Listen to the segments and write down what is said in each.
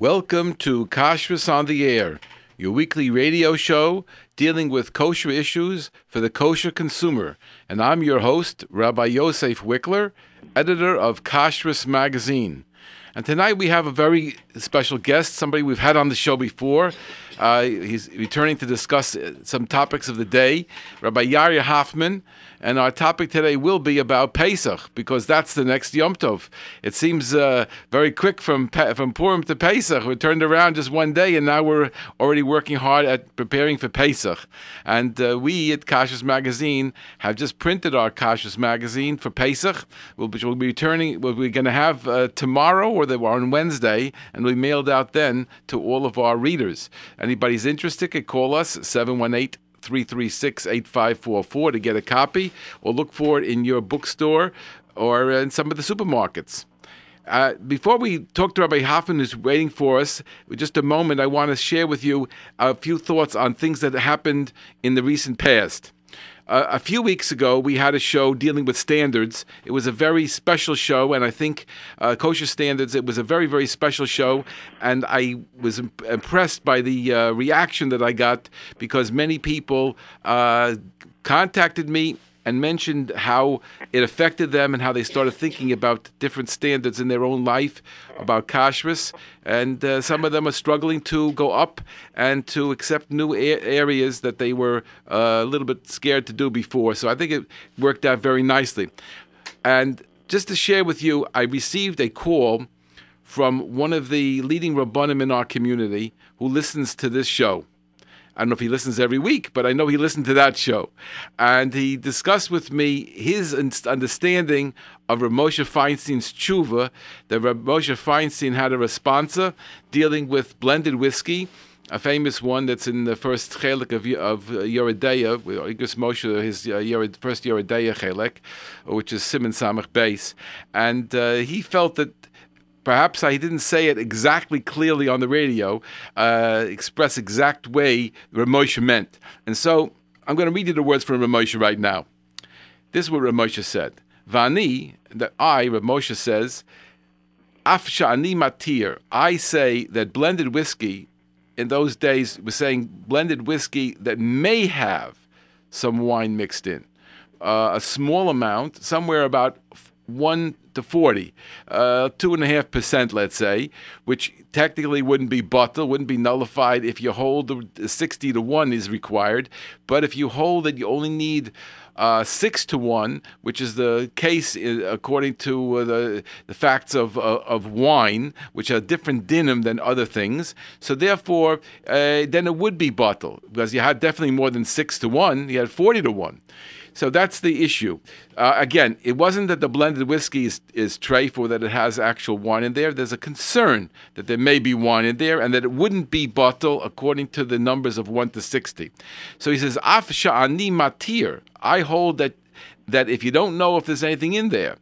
Welcome to Kashrus on the Air, your weekly radio show dealing with kosher issues for the kosher consumer. And I'm your host, Rabbi Yosef Wikler, editor of Kashrus Magazine. And tonight we have a very special guest, somebody we've had on the show before. Uh, he's returning to discuss uh, some topics of the day, Rabbi Yair Hoffman. And our topic today will be about Pesach because that's the next Yom Tov. It seems uh, very quick from from Purim to Pesach. We turned around just one day, and now we're already working hard at preparing for Pesach. And uh, we at Kashrus Magazine have just printed our Kashrus Magazine for Pesach, which we'll be returning. We're going to have uh, tomorrow or on Wednesday, and we mailed out then to all of our readers. Anybody's interested could call us 718- 336 8544 to get a copy or look for it in your bookstore or in some of the supermarkets. Uh, before we talk to Rabbi Hoffman, who's waiting for us, just a moment, I want to share with you a few thoughts on things that happened in the recent past. A few weeks ago, we had a show dealing with standards. It was a very special show, and I think uh, kosher standards. It was a very, very special show, and I was imp- impressed by the uh, reaction that I got because many people uh, contacted me and mentioned how it affected them and how they started thinking about different standards in their own life about kashrus. And uh, some of them are struggling to go up and to accept new a- areas that they were uh, a little bit scared to do before. So I think it worked out very nicely. And just to share with you, I received a call from one of the leading rabbanim in our community who listens to this show. I don't know if he listens every week, but I know he listened to that show. And he discussed with me his understanding of Rav Moshe Feinstein's tshuva, that Rav Moshe Feinstein had a responsa dealing with blended whiskey, a famous one that's in the first chelik of, of Yoredeya, Igros Moshe, his uh, first Yoredeya chelik, which is Simon Samach base. And uh, he felt that Perhaps I didn't say it exactly clearly on the radio, uh, express exact way Ramosha meant. And so I'm going to read you the words from Ramosha right now. This is what Ramosha said. Vani, that I, Ramosha says, Afsha ani matir, I say that blended whiskey in those days was saying blended whiskey that may have some wine mixed in. Uh, a small amount, somewhere about 1 to 40, uh, 2.5%, let's say, which technically wouldn't be batel, wouldn't be nullified if you hold the 60 to 1 is required. But if you hold that you only need uh, six to one, which is the case uh, according to uh, the, the facts of, uh, of wine, which are different dinim than other things. So therefore, uh, then it would be batel because you had definitely more than six to one. You had forty to one. So that's the issue. Uh, again, it wasn't that the blended whiskey is, is treif or that it has actual wine in there. There's a concern that there may be wine in there and that it wouldn't be batel according to the numbers of 1 to 60. So he says, Af sha'ani matir. I hold that, that if you don't know if there's anything in there,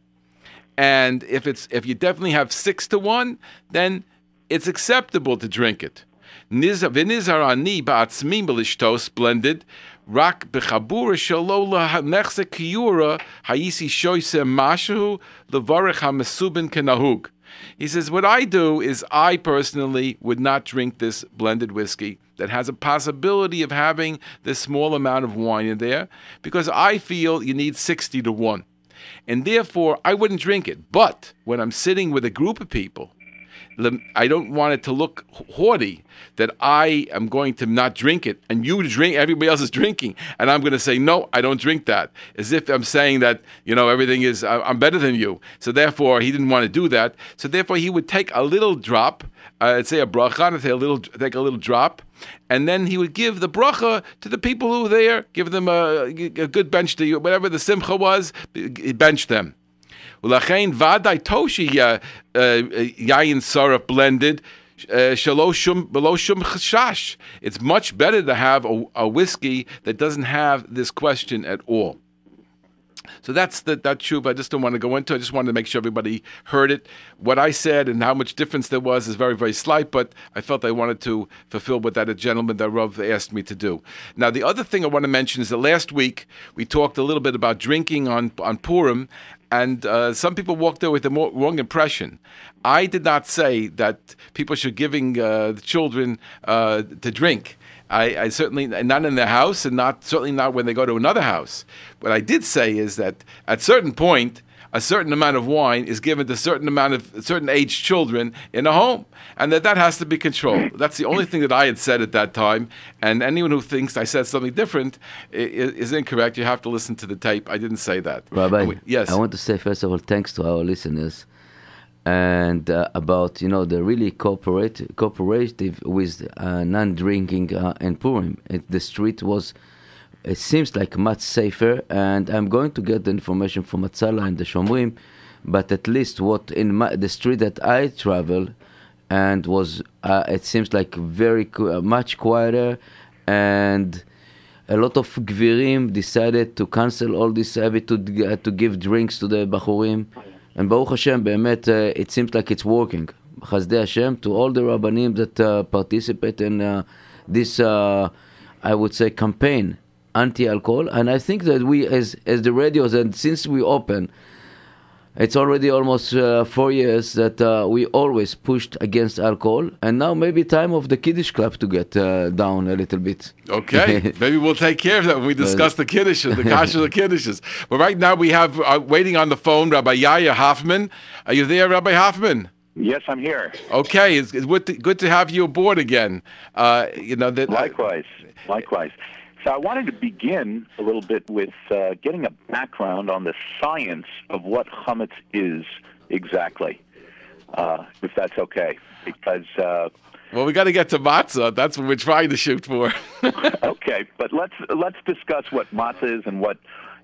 and if it's if you definitely have six to one, then it's acceptable to drink it. Blended He says, What I do is I personally would not drink this blended whiskey that has a possibility of having this small amount of wine in there because I feel you need 60 to 1. And therefore, I wouldn't drink it. But when I'm sitting with a group of people I don't want it to look haughty that I am going to not drink it and you drink, everybody else is drinking, and I'm going to say, no, I don't drink that. As if I'm saying that, you know, everything is, I'm better than you. So therefore, he didn't want to do that. So therefore, he would take a little drop, uh, say a bracha, and say a little, take a little drop, and then he would give the bracha to the people who were there, give them a, a good bench to you, whatever the simcha was, bench them. Ulachain vaday toshi yayin saraf blended. Uh, chashash. It's much better to have a, a whiskey that doesn't have this question at all. So that's the, that shuv I just don't want to go into. I just wanted to make sure everybody heard it. What I said and how much difference there was is very, very slight, but I felt I wanted to fulfill what that gentleman that Rav asked me to do. Now, the other thing I want to mention is that last week we talked a little bit about drinking on, on Purim, and uh, some people walked there with the more, wrong impression. I did not say that people should giving uh, the children uh, to drink. I, I, certainly not in their house, and not certainly not when they go to another house. What I did say is that at certain point, a certain amount of wine is given to certain amount of certain age children in a home, and that that has to be controlled. That's the only thing that I had said at that time. And anyone who thinks I said something different is, is incorrect. You have to listen to the tape. I didn't say that. Rabbi, we, yes. I want to say first of all thanks to our listeners and uh, about you know the really cooperate cooperative with uh, non-drinking uh, and Purim. It, the street was it seems like much safer. And I'm going to get the information from Hatzalah and the Shomrim, but at least what in my, the street that I travel and was, uh, it seems like very uh, much quieter and a lot of gvirim decided to cancel all this habit to, uh, to give drinks to the Bachurim. And Baruch Hashem, באמת, uh, it seems like it's working. חסדי Hashem, to all the rabbanim that uh, participate in uh, this, uh, I would say, campaign anti-alcohol, and I think that we, as as the radios, and since we open, it's already almost uh, four years that uh, we always pushed against alcohol, and now maybe time of the Kiddush club to get uh, down a little bit. Okay, maybe we'll take care of that when we discuss the Kiddush, the Kasha the Kiddushes. But right now we have uh, waiting on the phone Rabbi Yair Hoffman. Are you there, Rabbi Hoffman? Yes, I'm here. Okay, it's, it's good, to, good to have you aboard again. Uh, you know that. Likewise, likewise. So I wanted to begin a little bit with uh, getting a background on the science of what chametz is exactly, uh, if that's okay, because. Uh, well, we got to get to matzah. That's what we're trying to shoot for. okay, but let's let's discuss what matzah is and what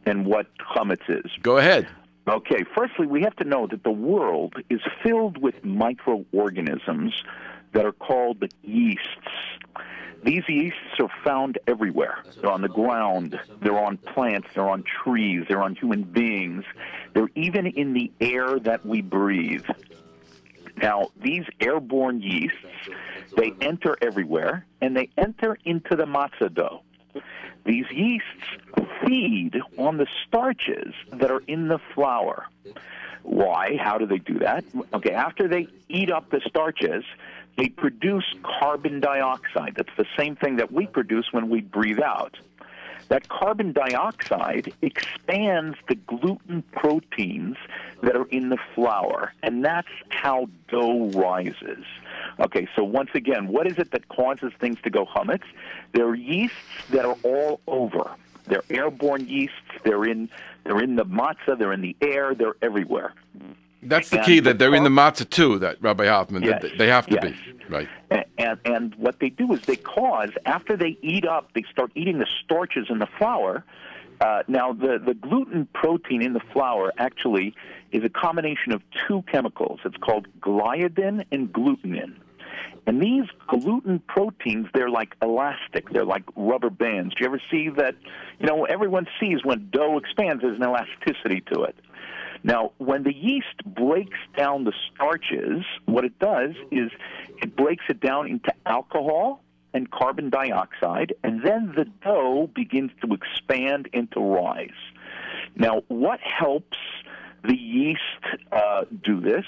and what chametz is. Go ahead. Okay, firstly, we have to know that the world is filled with microorganisms that are called yeasts. These yeasts are found everywhere. They're on the ground, they're on plants, they're on trees, they're on human beings, they're even in the air that we breathe. Now, these airborne yeasts, they enter everywhere, and they enter into the matzah dough. These yeasts feed on the starches that are in the flour. Why? How do they do that? Okay, after they eat up the starches, they produce carbon dioxide. That's the same thing that we produce when we breathe out. That carbon dioxide expands the gluten proteins that are in the flour, and that's how dough rises. Okay, so once again, what is it that causes things to go chametz? There are yeasts that are all over. They're airborne yeasts. They're in they're in the matzah. They're in the air. They're everywhere. That's the and key that they're in the matzah too. That Rabbi Hoffman, yes, they have to yes. be right. And, and and what they do is they cause after they eat up, they start eating the starches in the flour. Uh, now the the gluten protein in the flour actually is a combination of two chemicals. It's called gliadin and glutenin. And these gluten proteins, they're like elastic. They're like rubber bands. Do you ever see that? You know, everyone sees when dough expands, there's an elasticity to it. Now, when the yeast breaks down the starches, what it does is it breaks it down into alcohol and carbon dioxide, and then the dough begins to expand into rise. Now, what helps the yeast uh, do this,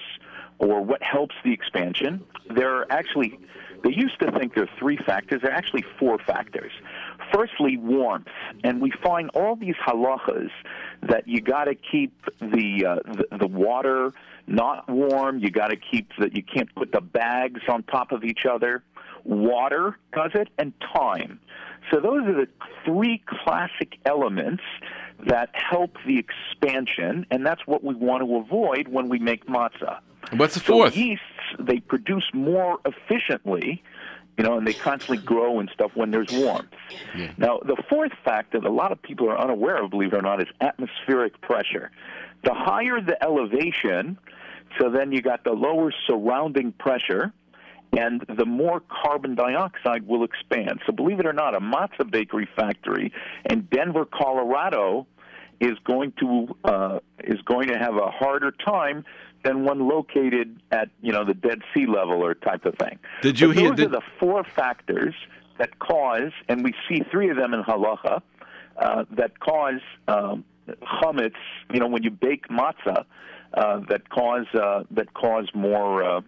or what helps the expansion? There are actually, they used to think there are three factors. There are actually four factors. Firstly, warmth, and we find all these halachas that you got to keep the, uh, the the water not warm. You got to keep that. You can't put the bags on top of each other. Water does it, and time. So those are the three classic elements that help the expansion, and that's what we want to avoid when we make matzah. What's the fourth? So yeasts they produce more efficiently you know, and they constantly grow and stuff when there's warmth. Yeah. Now, the fourth factor that a lot of people are unaware of, believe it or not, is atmospheric pressure. The higher the elevation, so then you got the lower surrounding pressure, and the more carbon dioxide will expand. So, believe it or not, a matzah bakery factory in Denver, Colorado, is going to uh, is going to have a harder time than one located at you know the Dead Sea level or type of thing. Did you but hear? Those did... are the four factors that cause, and we see three of them in halacha uh, that cause um, chametz, you know, when you bake matzah, uh, that cause uh, that cause more uh,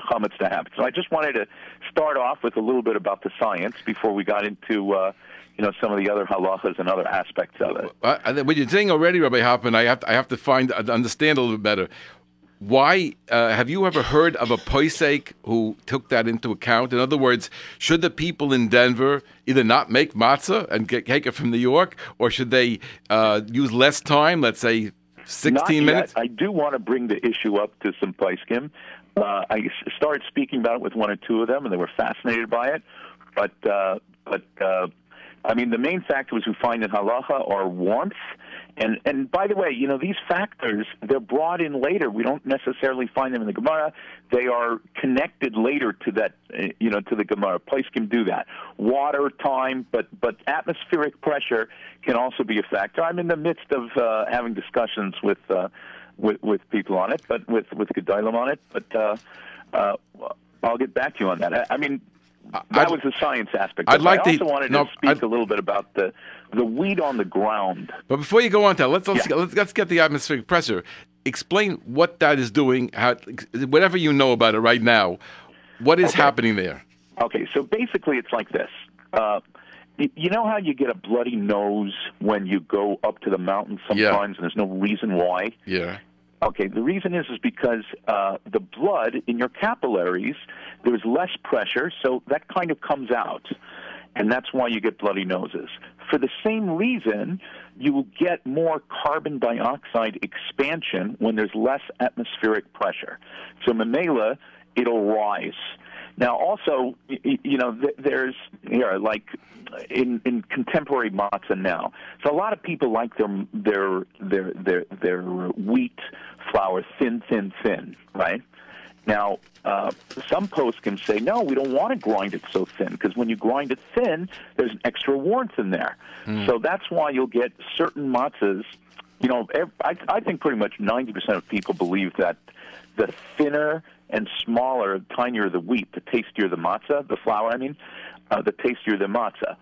chametz to happen. So I just wanted to start off with a little bit about the science before we got into. Uh, you know some of the other halachas and other aspects of it. Uh, what you're saying already, Rabbi Hoffman, I have to, I have to find understand a little bit better why uh, have you ever heard of a poisek who took that into account? In other words, should the people in Denver either not make matzah and get, take it from New York, or should they uh, use less time? Let's say sixteen minutes. I do want to bring the issue up to some poskim. Uh, I started speaking about it with one or two of them, and they were fascinated by it. But uh, but uh, I mean, the main factors we find in halacha are warmth and and by the way, you know these factors they're brought in later. We don't necessarily find them in the Gemara. They are connected later to that, you know, to the Gemara. Place can do that. Water, time, but but atmospheric pressure can also be a factor. I'm in the midst of uh, having discussions with uh, with with people on it, but with with Gedolim on it. But uh, uh, I'll get back to you on that. I, I mean, that I'd, was the science aspect. I'd like I also to, wanted no, to speak I'd, a little bit about the the wheat on the ground. But before you go on to that, let's let's, yeah. let's, let's get the atmospheric pressure. Explain what that is doing. How, whatever you know about it right now, what is okay. happening there? Okay, so basically, it's like this. Uh, you know how you get a bloody nose when you go up to the mountain sometimes, yeah. and there's no reason why. Yeah. Okay, the reason is is because uh, the blood in your capillaries there's less pressure, so that kind of comes out, and that's why you get bloody noses. For the same reason, you will get more carbon dioxide expansion when there's less atmospheric pressure. So mamela, it'll rise. Now, also, you know, there's here like in in contemporary matzah now. So a lot of people like their their their their their wheat flour thin, thin, thin, right? Now, uh, some poskim say, no, we don't want to grind it so thin because when you grind it thin, there's an extra warmth in there. Mm. So that's why you'll get certain matzahs. You know, I, I think pretty much 90% of people believe that the thinner and smaller, tinier the wheat, the tastier the matzah, the flour, I mean, uh, the tastier the matzah.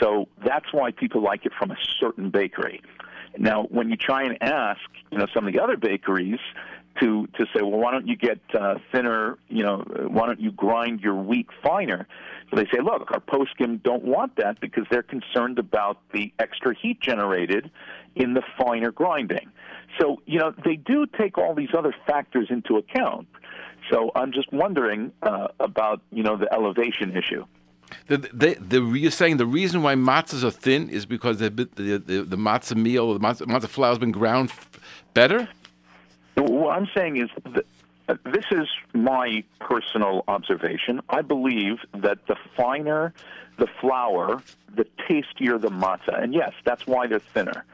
So that's why people like it from a certain bakery. Now, when you try and ask, you know, some of the other bakeries to to say, well, why don't you get uh, thinner? You know, why don't you grind your wheat finer? So they say, look, our poskim don't want that because they're concerned about the extra heat generated in the finer grinding. So you know, they do take all these other factors into account. So I'm just wondering uh, about you know the elevation issue. The, the, the, you're saying the reason why matzahs are thin is because the, the, the, the matzah meal, the matzah, matzah flour has been ground f- better? What I'm saying is that uh, this is my personal observation. I believe that the finer the flour, the tastier the matzah. And yes, that's why they're thinner.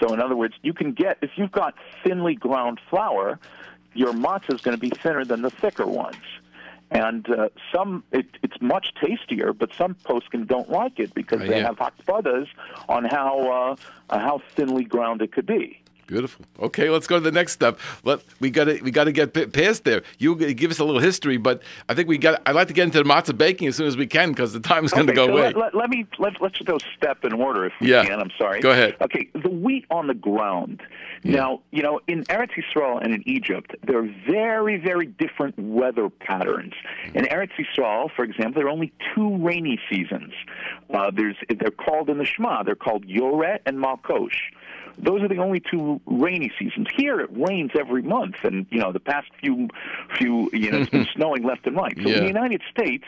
So, in other words, you can get, if you've got thinly ground flour, your matzah is going to be thinner than the thicker ones. And uh, some, it, it's much tastier, but some poskim don't like it because uh, they yeah. have hakpadas on how uh, how thinly ground it could be. Beautiful. Okay, let's go to the next step. Let we got to we got to get past there. You give us a little history, but I think we got. I'd like to get into the matzah baking as soon as we can because the time is okay, going to go so away. Let, let, let, me let, let's go step in order if we yeah. can. I'm sorry. Go ahead. Okay, the wheat on the ground. Yeah. Now, you know, in Eretz Yisrael and in Egypt, there are very, very different weather patterns. In Eretz Yisrael, for example, there are only two rainy seasons. Uh, there's they're called in the Shema. They're called Yoret and Malkosh. Those are the only two rainy seasons. Here it rains every month, and you know the past few few you know it's been snowing left and right. So yeah. in the United States,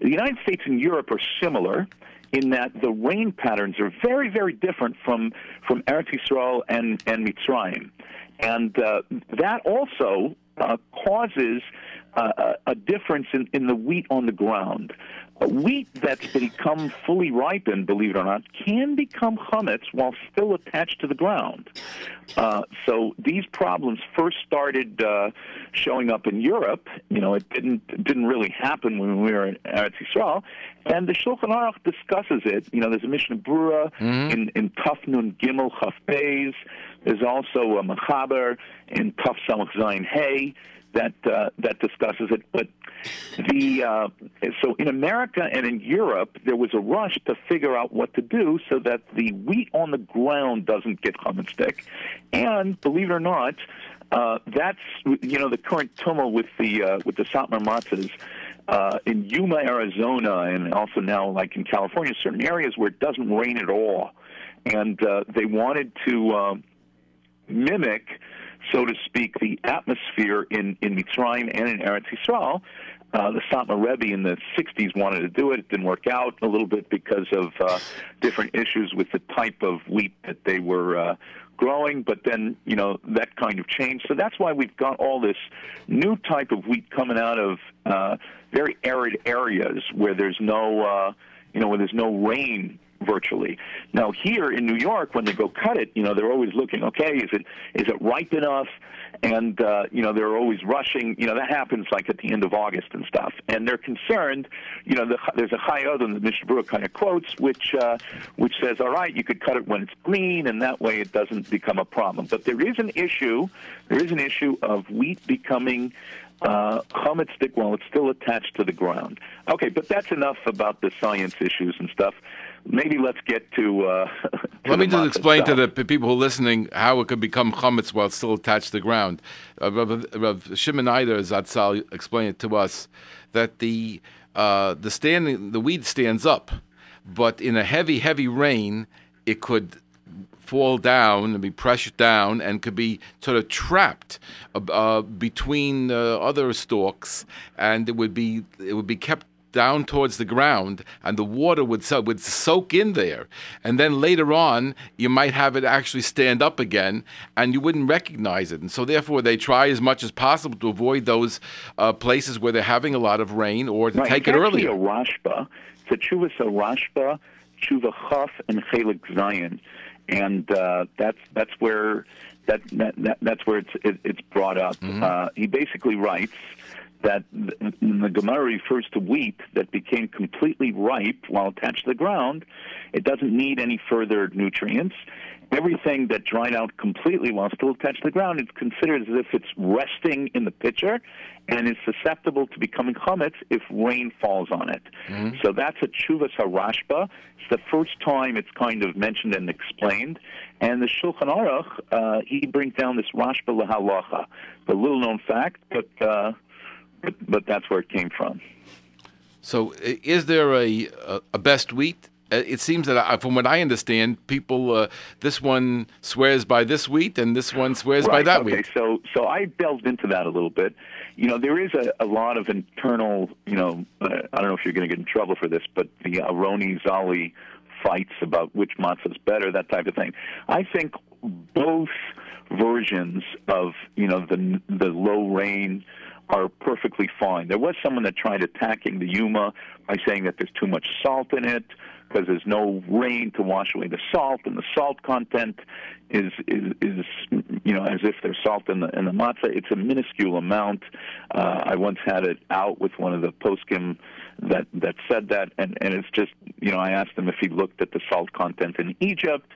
the United States and Europe are similar in that the rain patterns are very very different from from Eretz Yisrael and and Mitzrayim, and uh, that also uh, causes uh, a difference in, in the wheat on the ground. A wheat that's become fully ripened, believe it or not, can become chametz while still attached to the ground. Uh, so these problems first started uh, showing up in Europe. You know, it didn't it didn't really happen when we were in Eretz Yisrael. And the Shulchan Aruch discusses it. You know, there's a Mishnah Brura mm-hmm. in in Taf Nun Gimel Chaf Beis. There's also a Mechaber in Taf Samach Zayin Hey that uh, that discusses it. But the uh, so in America and in Europe, there was a rush to figure out what to do so that the wheat on the ground doesn't get chametzdik. And believe it or not, uh, that's you know the current tumult with the uh, with the Satmar matzahs. Uh, in Yuma, Arizona, and also now like in California, certain areas where it doesn't rain at all, and uh, they wanted to uh, mimic so to speak, the atmosphere in, in Mitzrayim and in Eretz Yisrael. Uh, the Satmar Rebbe in the 60s wanted to do it. It didn't work out a little bit because of uh, different issues with the type of wheat that they were uh, growing, but then, you know, that kind of changed. So that's why we've got all this new type of wheat coming out of uh, very arid areas where there's no, uh, you know, where there's no rain virtually. Now here in New York, when they go cut it, you know they're always looking. Okay, is it is it ripe enough? And uh, you know they're always rushing. You know that happens like at the end of August and stuff. And they're concerned. You know the, there's a Chayei Adam that Mishnah Berurah kind of quotes, which uh, which says, all right, you could cut it when it's green, and that way it doesn't become a problem. But there is an issue. There is an issue of wheat becoming uh, stick while it's still attached to the ground. Okay, but that's enough about the science issues and stuff maybe let's get to. Uh, to Let me just explain itself. to the people who are listening how it could become chametz while it's still attached to the ground. Uh, Rav, Rav Shimon Eider Zatzal explained it to us that the uh, the standing the weed stands up, but in a heavy heavy rain it could fall down and be pressured down and could be sort of trapped uh, uh between uh, other stalks and it would be it would be kept down towards the ground, and the water would so, would soak in there, and then later on you might have it actually stand up again, and you wouldn't recognize it. And so therefore they try as much as possible to avoid those uh, places where they're having a lot of rain or to right. take it earlier. a rashba. A tshuva a rashba, tshuva chaf, and chelik zayin, and uh, that's that's where that, that, that that's where it's it, it's brought up. Mm-hmm. Uh, he basically writes that the Gemara refers to wheat that became completely ripe while attached to the ground. It doesn't need any further nutrients. Everything that dried out completely while still attached to the ground is considered as if it's resting in the pitcher and is susceptible to becoming chametz if rain falls on it. Mm-hmm. So that's a chuvas harashba. It's the first time it's kind of mentioned and explained. And the Shulchan Aruch, uh, he brings down this rashba lahalacha, the little known fact, but uh, but, but that's where it came from. So, is there a a best wheat? Uh, it seems that, uh, from what I understand, people uh, this one swears by this wheat, and this one swears right, by that okay. wheat. So, so I delved into that a little bit. You know, there is a, a lot of internal. You know, uh, I don't know if you're going to get in trouble for this, but the Aroni Zali fights about which matzah is better, that type of thing. I think both versions of you know the the low rain are perfectly fine. There was someone that tried attacking the Yuma by saying that there's too much salt in it because there's no rain to wash away the salt, and the salt content is is is you know as if there's salt in the in the matzah. It's a minuscule amount. Uh, I once had it out with one of the poskim that that said that, and and it's just you know I asked him if he looked at the salt content in Egypt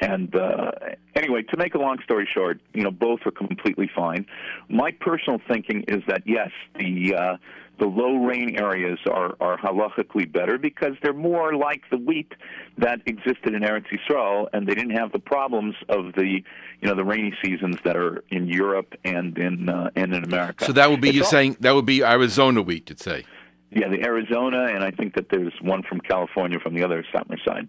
and uh, anyway, to make a long story short, you know, both are completely fine. My personal thinking is that yes, the uh, the low rain areas are, are halachically better because they're more like the wheat that existed in Eretz Yisrael, and they didn't have the problems of the you know the rainy seasons that are in Europe and in uh, and in America. So that would be you saying that would be Arizona wheat, you'd say. Yeah, the Arizona, and I think that there's one from California from the other Satmar side.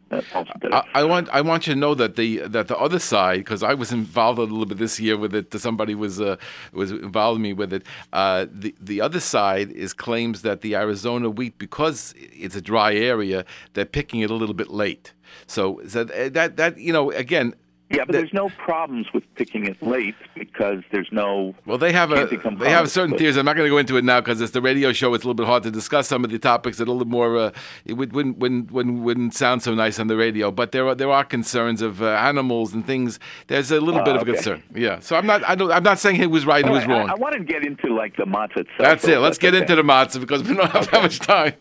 I, I, want I want you to know that the that the other side, because I was involved a little bit this year with it. Somebody was uh, was involved me with it. Uh, the the other side is claims that the Arizona wheat, because it's a dry area, they're picking it a little bit late. So, so that that you know again yeah, but there's no problems with picking it late because there's no. Well, they have a they have certain theories. I'm not going to go into it now because it's the radio show. It's a little bit hard to discuss some of the topics. That a little more. Uh, it would, wouldn't, wouldn't wouldn't wouldn't sound so nice on the radio. But there are there are concerns of uh, animals and things. There's a little bit of a okay. concern. Yeah. So I'm not I don't I'm not saying he was right and he was wrong. I, I, want to get into like the matzah itself. That's it. Let's get okay. into the matzah because we don't have that much time.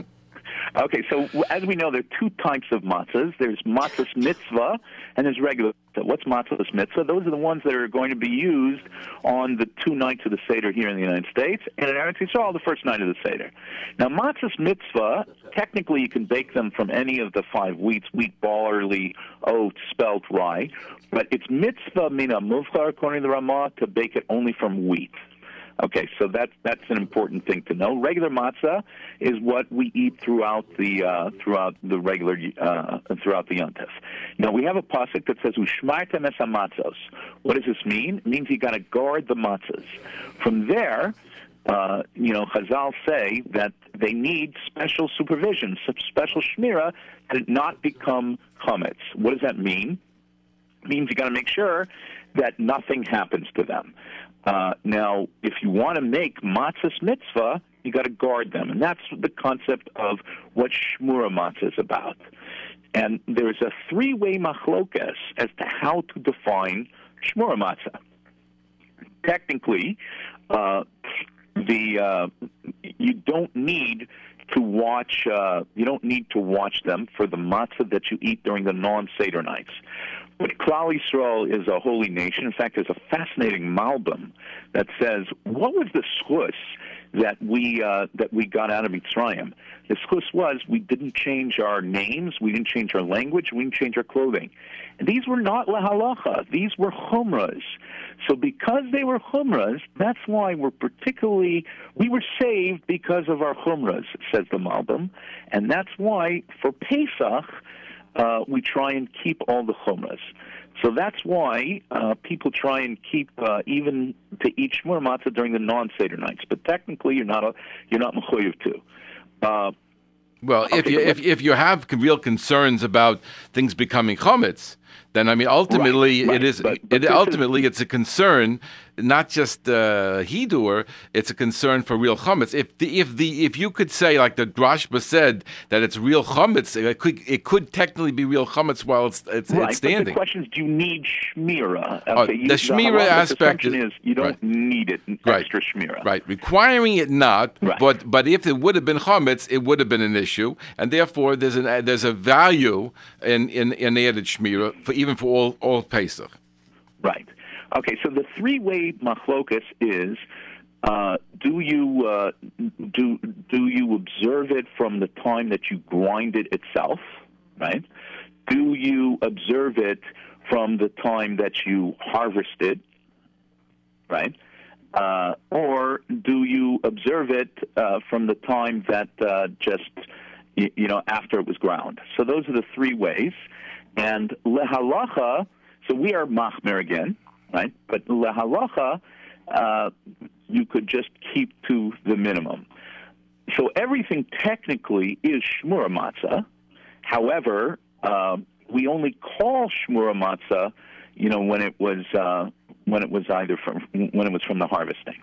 Okay, so as we know, there are two types of matzahs. There's matzahs mitzvah and there's regular. What's matzahs mitzvah? Those are the ones that are going to be used on the two nights of the Seder here in the United States, and in Eretz Yisrael, the first night of the Seder. Now, matzahs mitzvah, technically you can bake them from any of the five wheats, wheat, barley, oat, spelt, rye, but it's mitzvah mina muvchar, according to the Ramah, to bake it only from wheat. Okay, so that's that's an important thing to know. Regular matzah is what we eat throughout the uh, throughout the regular uh, throughout the yontif. Now we have a pasuk that says ushmartem es matzos. What does this mean? It means you got to guard the matzahs. From there. Uh, you know, Chazal say that they need special supervision, special shmira, to not become chametz. What does that mean? It means you got to make sure that nothing happens to them. Uh, now, if you want to make matzahs mitzvah, you got to guard them, and that's the concept of what shmura matzah is about. And there's a three-way machlokas as to how to define shmura matzah. Technically, uh, the uh, you don't need to watch. Uh, you don't need to watch them for the matzah that you eat during the non-seder nights. But Klal Yisrael is a holy nation. In fact, there's a fascinating Malbim that says, "What was the schus that we uh, that we got out of Mitzrayim?" The schus was we didn't change our names, we didn't change our language, we didn't change our clothing. And these were not lahalacha; these were chumras. So because they were chumras, that's why we're particularly we were saved because of our chumras, says the Malbim, and that's why for Pesach uh, we try and keep all the chumras. So that's why uh, people try and keep uh, even to eat shmur matzah during the non-seder nights. But technically, you're not a, you're not mechuyev to. Uh, well, if you if, if you have real concerns about things becoming chametz, then I mean ultimately right, right. it is but, but it, ultimately is, it's a concern not just uh, hidur, it's a concern for real chametz. If the if the if you could say like the Drashba said that it's real chametz, it could it could technically be real chametz while it's it's, right, it's standing. But the question is, do you need shmira? Oh, okay, the shmira aspect is, is, you don't right. need it extra shmira. Right, requiring it not, but but if it would have been chametz, it would have been an issue, and therefore there's an there's a value in in, in added shmira for even for all all Pesach. Right. Okay, so the three-way machlokus is: uh, do you uh, do do you observe it from the time that you grind it itself, right? Do you observe it from the time that you harvest it, right? Uh, or do you observe it uh, from the time that uh, just you, you know after it was ground? So those are the three ways. And lehalacha, so we are machmer again, right? But lehalacha, uh, you could just keep to the minimum. So everything technically is shmura matzah. However, uh, we only call shmura matzah, you know, when it was uh, when it was either from when it was from the harvesting.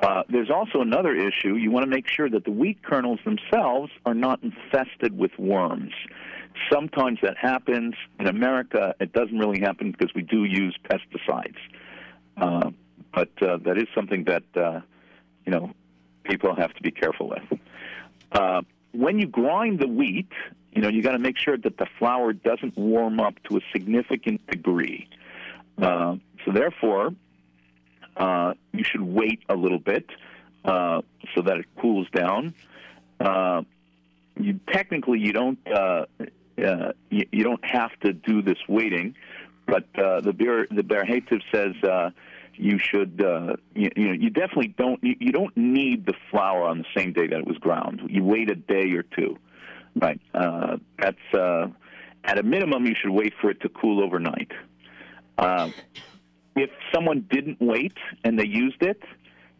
Uh, there's also another issue. You want to make sure that the wheat kernels themselves are not infested with worms. Sometimes that happens. In America, it doesn't really happen because we do use pesticides. Uh, but uh, that is something that uh, you know people have to be careful with. Uh, when you grind the wheat, you know you got to make sure that the flour doesn't warm up to a significant degree. Uh, so therefore, uh, you should wait a little bit uh, so that it cools down. Uh, you technically you don't uh, uh, you, you, don't have to do this waiting, but uh, the Be'er the Heitev says uh, you should uh, you, you, know you definitely don't you, you, don't knead the flour on the same day that it was ground. You wait a day or two, right? Uh, that's uh, at a minimum you should wait for it to cool overnight. if someone didn't wait and they used it,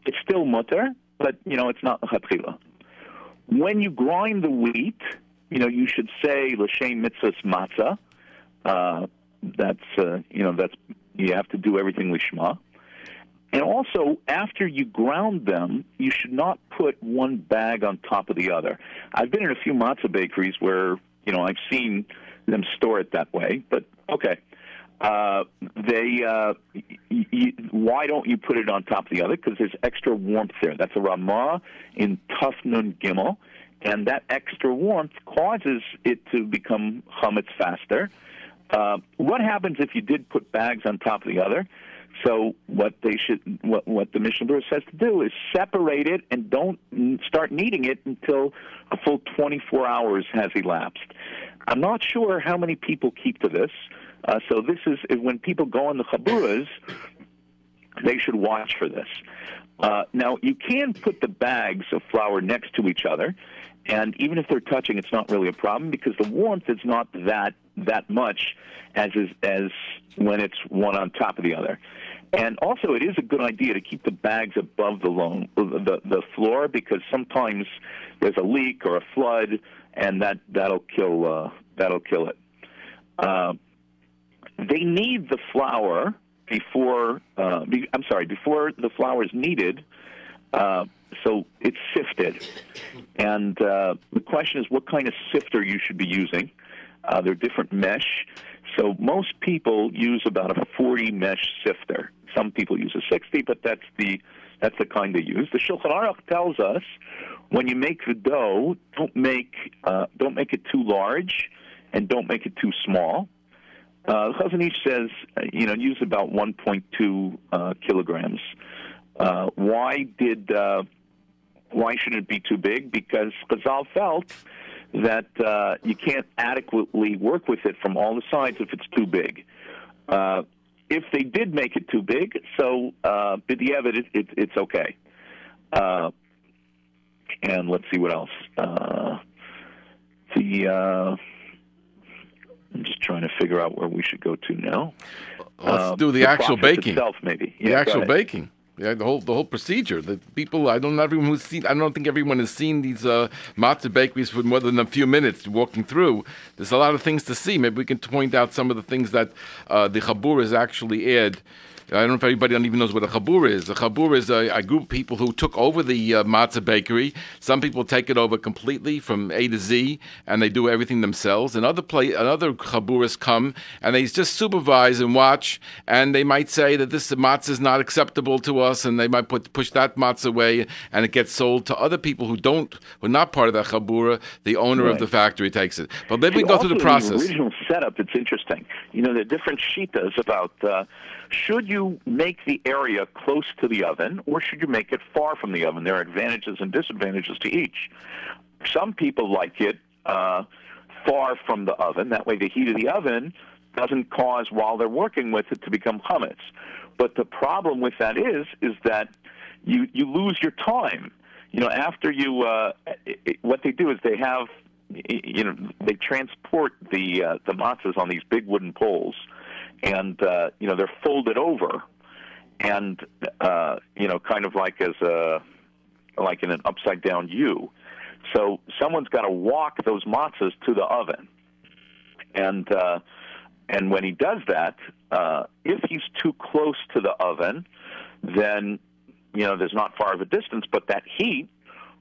it's still mutter, but you know it's not chatchila. When you grind the wheat you know, you should say l'shem mitzvahs matzah. Uh, that's uh, you know that's you have to do everything lishma. And also, after you ground them, you should not put one bag on top of the other. I've been in a few matzah bakeries where you know I've seen them store it that way, but okay. Uh, they uh, y- y- why don't you put it on top of the other? Because there's extra warmth there. That's a Ramah in Taf Nun Gimel, and that extra warmth causes it to become chametz faster. Uh, what happens if you did put bags on top of the other? So what they should, what what the Mishnah Berurah says to do is separate it and don't start kneading it until a full 24 hours has elapsed. I'm not sure how many people keep to this. Uh, so this is when people go on the chaburas, they should watch for this. Uh, now you can put the bags of flour next to each other, and even if they're touching, it's not really a problem because the warmth is not that that much as is, as when it's one on top of the other. And also, it is a good idea to keep the bags above the, loan, the the floor because sometimes there's a leak or a flood, and that that'll kill uh, that'll kill it. Uh, they knead the flour before. Uh, be, I'm sorry, before the flour is kneaded. Uh, so it's sifted, and uh, the question is what kind of sifter you should be using. Uh, they're different mesh. So most people use about a 40 mesh sifter. Some people use a 60, but that's the that's the kind they use. The Shulchan Aruch tells us when you make the dough, don't make uh, don't make it too large, and don't make it too small. Uh, says, uh, you know, use about 1.2 uh, kilograms. Uh, why did uh, why should it be too big? Because Chazal felt that uh, you can't adequately work with it from all the sides if it's too big. Uh, if they did make it too big, so uh, b'diavad, it, it, it's okay. Uh, and let's see what else. Uh, the uh, I'm just trying to figure out where we should go to now. Let's uh, do the, the actual baking itself, maybe. The actual baking. Yeah, the whole the whole procedure. The people, I don't know everyone who's seen. I don't think everyone has seen these uh, matzah bakeries for more than a few minutes walking through. There's a lot of things to see. Maybe we can point out some of the things that uh, the chabur is actually add I don't know if everybody even knows what a chabur is. A chabur is a, a, group of people who took over the uh, matzah bakery. Some people take it over completely from A to Z, and they do everything themselves. And other play, other chaburas come and they just supervise and watch, and they might say that this matzah is not acceptable to us, and they might put push that matzah away, and it gets sold to other people who don't, who are not part of that chabura. The owner right. of the factory takes it. But then we go through the process. The original setup, it's interesting. You know, the different shitas about. Uh, should you make the area close to the oven or should you make it far from the oven? There are advantages and disadvantages to each. Some people like it uh, far from the oven. That way, the heat of the oven doesn't cause, while they're working with it, to become chametz. But the problem with that is, is that you you lose your time. You know, after you, uh, it, what they do is they have, you know, they transport the uh, the matzahs on these big wooden poles and uh, you know they're folded over, and uh, you know kind of like as a like in an upside down U. So someone's got to walk those matzahs to the oven, and uh, and when he does that, uh, if he's too close to the oven, then you know there's not far of a distance, but that heat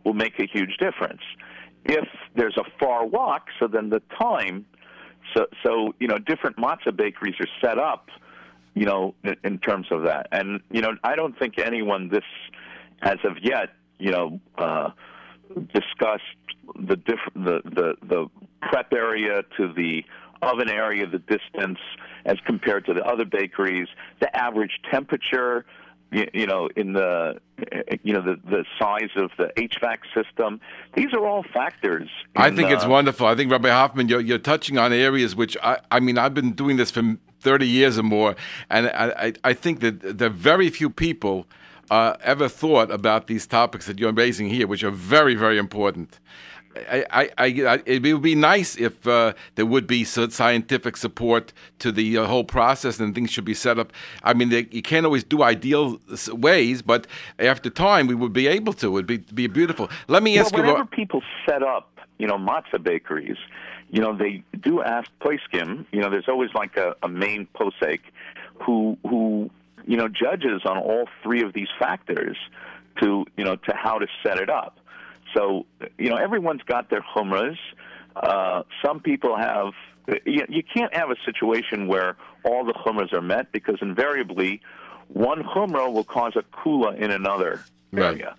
will make a huge difference. If there's a far walk, so then the time so, so you know, different matzah bakeries are set up, you know, in, in terms of that. And you know, I don't think anyone this, as of yet, you know, uh, discussed the diff- the the the prep area to the oven area, the distance as compared to the other bakeries, the average temperature you, know, in the you know the the size of the HVAC system. These are all factors. In, I think it's uh, wonderful. I think Rabbi Hoffman, you're you're touching on areas which I I mean I've been doing this for 30 years or more, and I I, I think that there are very few people. Uh, ever thought about these topics that you're raising here, which are very, very important. I, I, I, it would be nice if uh, there would be scientific support to the uh, whole process and things should be set up. I mean, they, you can't always do ideal ways, but after time, we would be able to. It would be, be beautiful. Let me ask well, you. Whenever people set up, you know, matzah bakeries, you know, they do ask poskim. You know, there's always like a, a main posek who who you know judges on all three of these factors to you know to how to set it up. So, you know, everyone's got their chumras. Uh, some people have. You, you can't have a situation where all the chumras are met because invariably, one chumrah will cause a kula in another area.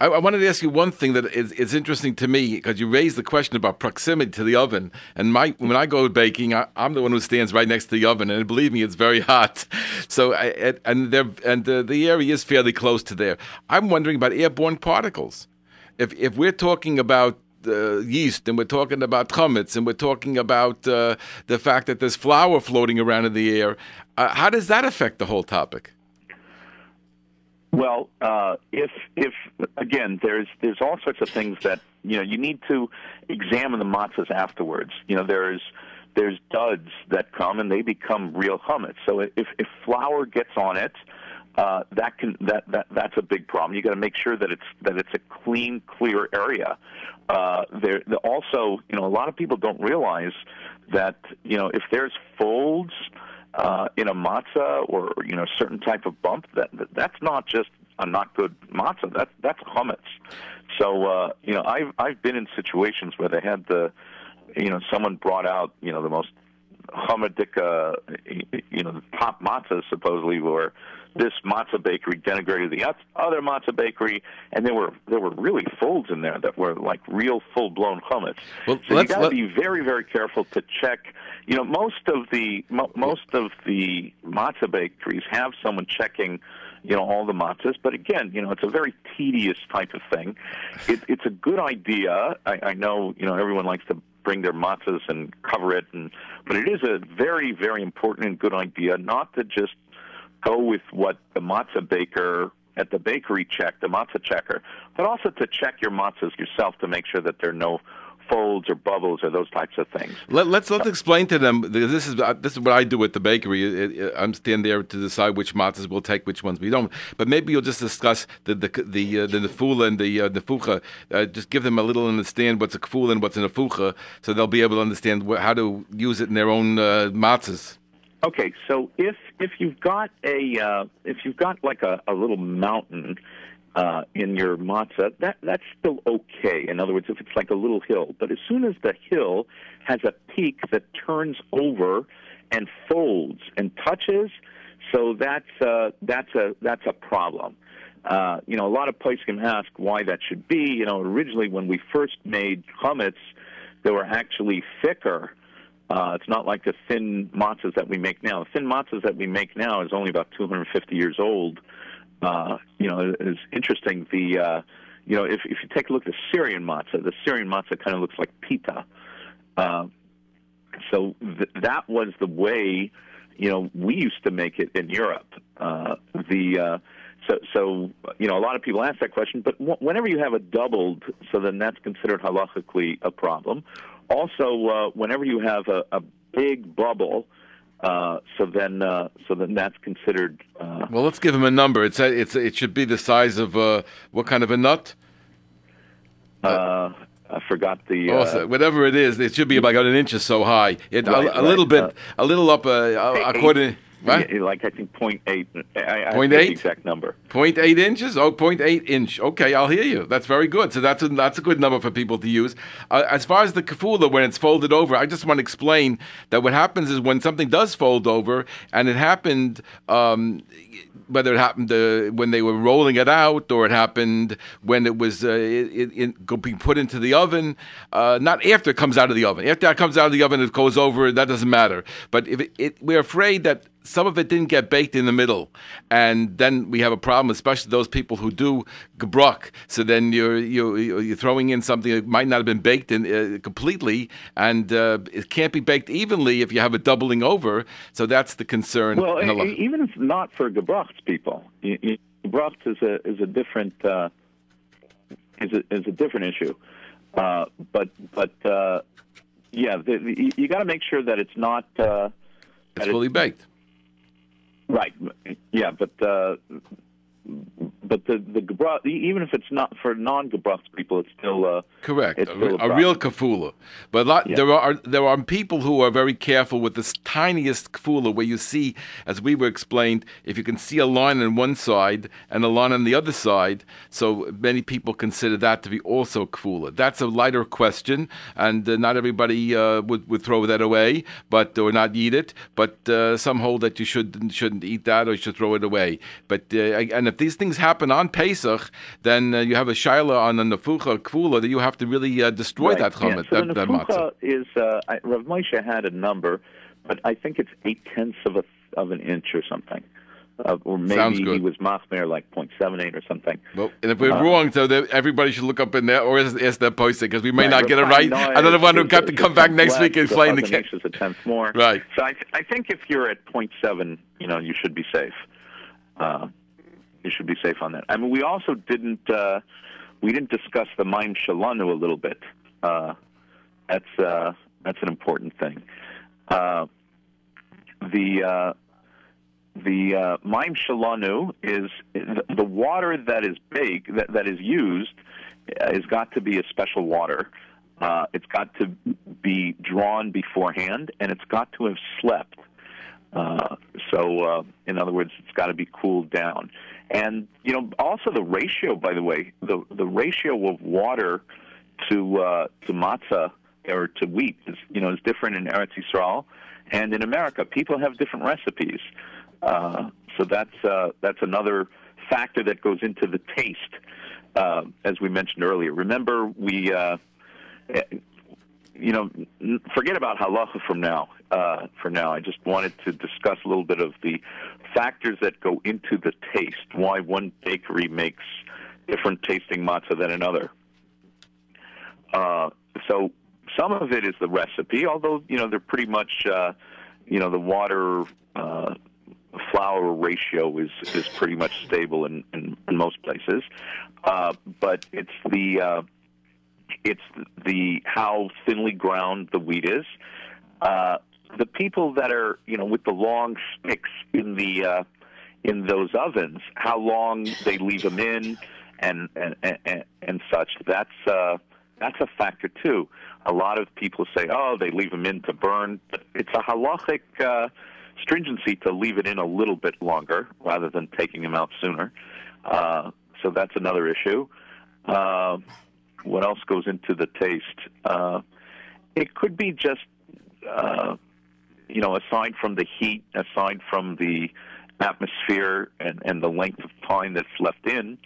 I, I, wanted to ask you one thing that is, is interesting to me because you raised the question about proximity to the oven. And my when I go baking, I, am the one who stands right next to the oven, and believe me, it's very hot. So I, and there and the, the area is fairly close to there. I'm wondering about airborne particles. If if we're talking about uh, yeast, and we're talking about chametz, and we're talking about uh, the fact that there's flour floating around in the air. Uh, how does that affect the whole topic? Well, uh, if if again, there's there's all sorts of things that you know you need to examine the matzahs afterwards. You know, there's there's duds that come and they become real chametz. So if if flour gets on it, uh, that can that, that that's a big problem. You got to make sure that it's that it's a clean, clear area. Uh, there also, you know, a lot of people don't realize that you know if there's folds uh, in a matzah or you know certain type of bump, that, that that's not just a not good matzah. That's that's chametz. So uh, you know, I've I've been in situations where they had the, you know, someone brought out you know the most Hamadika, you know, the top matzahs supposedly were this matzah bakery denigrated the other matzah bakery, and there were there were really folds in there that were like real full blown chametz. Well, so you got to let... be very very careful to check. You know, most of the mo- most of the matzah bakeries have someone checking you know all the matzahs. But again, you know it's a very tedious type of thing. It, it's a good idea. I, I know you know everyone likes to bring their matzahs and cover it, and but it is a very very important and good idea not to just go with what the matzah baker at the bakery check, the matzah checker, but also to check your matzahs yourself to make sure that there are no folds or bubbles or those types of things. Let, us let's, let's explain to them. This is uh, this is what I do at the bakery. I'm standing there to decide which matzahs we'll take, which ones we don't. But maybe you'll just discuss the the the uh, the nefula and the uh, nefucha. Uh, just give them a little understand what's a kfula and what's a nefucha, so they'll be able to understand wh- how to use it in their own uh, matzahs. Okay, so if if you've got a uh, if you've got like a, a little mountain uh, in your matzah, that that's still okay. In other words, if it's like a little hill, but as soon as the hill has a peak that turns over and folds and touches, so that's uh, that's a that's a problem. Uh, you know, a lot of can ask why that should be. You know, originally when we first made chametz, they were actually thicker uh, it's not like the thin matzahs that we make now. The thin matzahs that we make now is only about 250 years old. Uh, you know, it's interesting. The uh, you know, if if you take a look at the Syrian matzah, the Syrian matzah kind of looks like pita. Uh, so th- that was the way, you know, we used to make it in Europe. Uh, the uh, so, so you know, a lot of people ask that question, but whenever you have a doubled, so then that's considered halachically a problem. Also, uh, whenever you have a, a big bubble, uh, so then, uh, so then that's considered. Uh, well, let's give him a number. It's a, it's it should be the size of uh, what kind of a nut? Uh, I forgot the. Oh, so whatever it is, it should be about an inch or so high. It, right, a, a right. little bit, a little up, according. What? Like I think point eight. I, point eight. exact number. Point eight inches. Oh, point eight inch. Okay, I'll hear you. That's very good. So that's a, that's a good number for people to use. Uh, as far as the kafula, when it's folded over, I just want to explain that what happens is when something does fold over, and it happened. Um, whether it happened uh, when they were rolling it out or it happened when it was uh, it, it, being put into the oven, uh, not after it comes out of the oven. After it comes out of the oven, it goes over. That doesn't matter. But if it, we're afraid that some of it didn't get baked in the middle, and then we have a problem, especially those people who do gebrok. So then you're you're, you're throwing in something that might not have been baked in uh, completely, and uh, it can't be baked evenly if you have a doubling over. So that's the concern. Well, even if not for gebrochts people, gebrochts is a is a different uh, is a is a different issue. Uh, but but uh, yeah, the, the, you got to make sure that it's not. Uh, it's fully baked. Right. Yeah, but uh, but the the gebrach, even if it's not for non gebrach people, it's still uh, correct. It's still a, a, real kafula, but lot, yeah. there are there are people who are very careful with this tiniest kafula, where you see, as we were explained, if you can see a line on one side and a line on the other side. So many people consider that to be also kafula. That's a lighter question, and uh, not everybody uh, would would throw that away, but or not eat it. But uh, some hold that you should shouldn't eat that or you should throw it away. But uh, and if these things happen happen on Pesach, then uh, you have a shaila on the nefucha kvula that you have to really uh, destroy Right, that yeah. So that, the nefucha is uh, I, Rav Moshe had a number, but I think it's eight tenths of a of an inch or something, uh, or maybe he was machmir like 0.78 or something. Well, and if we're Uh, wrong, so that everybody should look up in there or ask, that post because we may Right, not get it right. Another who is- got to come back next less, week and explain the case. Is a tenth more. Right. So I, I think if you're at 0.7, you know, you should be safe. Uh, you should be safe on that. I mean, we also didn't uh, we didn't discuss the Maim Shalanu a little bit. Uh, that's uh, that's an important thing. Uh, the uh, the uh, Maim Shalanu is the, water that is baked that, that is used uh, has got to be a special water. Uh, it's got to be drawn beforehand, and it's got to have slept. Uh, so, uh, in other words, it's got to be cooled down. And you know, also the ratio. By the way, the the ratio of water to uh, to matzah or to wheat is you know is different in Eretz Yisrael and in America. People have different recipes, uh, so that's uh, that's another factor that goes into the taste, uh, as we mentioned earlier. Remember, we. Uh, you know, forget about halacha from now. Uh, for now, I just wanted to discuss a little bit of the factors that go into the taste. Why one bakery makes different tasting matzah than another. Uh, so some of it is the recipe, although you know they're pretty much, uh, you know, the water uh, flour ratio is is pretty much stable in in, in most places. Uh, but it's the uh, it's the how thinly ground the wheat is. Uh, the people that are, you know, with the long sticks in the uh, in those ovens, how long they leave them in, and and and, and such. That's uh, that's a factor too. A lot of people say, oh, they leave them in to burn, but it's a halachic uh, stringency to leave it in a little bit longer rather than taking them out sooner. Uh, so that's another issue. Uh, what else goes into the taste? Uh, it could be just, uh, you know, aside from the heat, aside from the atmosphere and, and the length of time that's left in,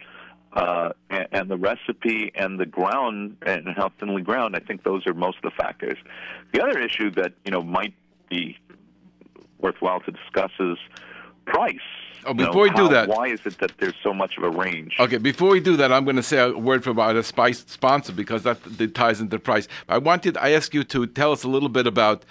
uh, and, and the recipe and the ground and how thinly ground, I think those are most of the factors. The other issue that, you know, might be worthwhile to discuss is price. Oh, You know, before we do how- that- why is it that there's so much of a range? Okay, before we do that, I'm going to say a word from our spice sponsor because that, that ties into price. I wanted, I ask you to tell us a little bit about